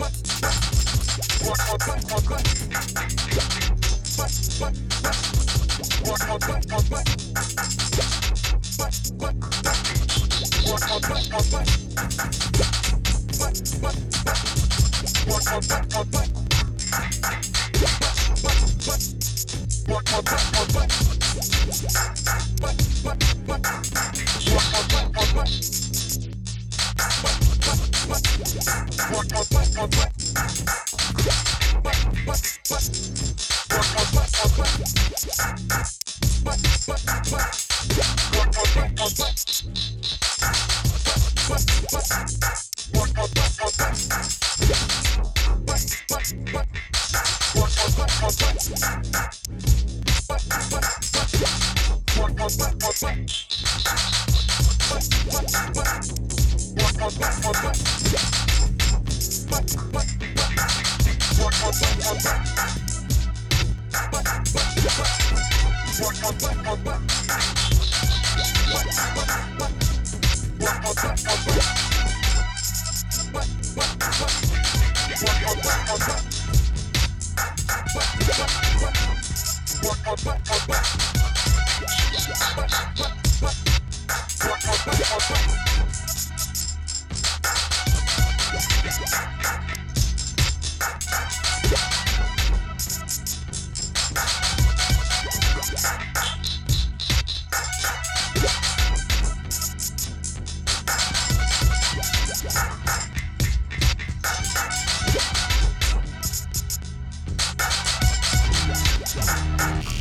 What? Música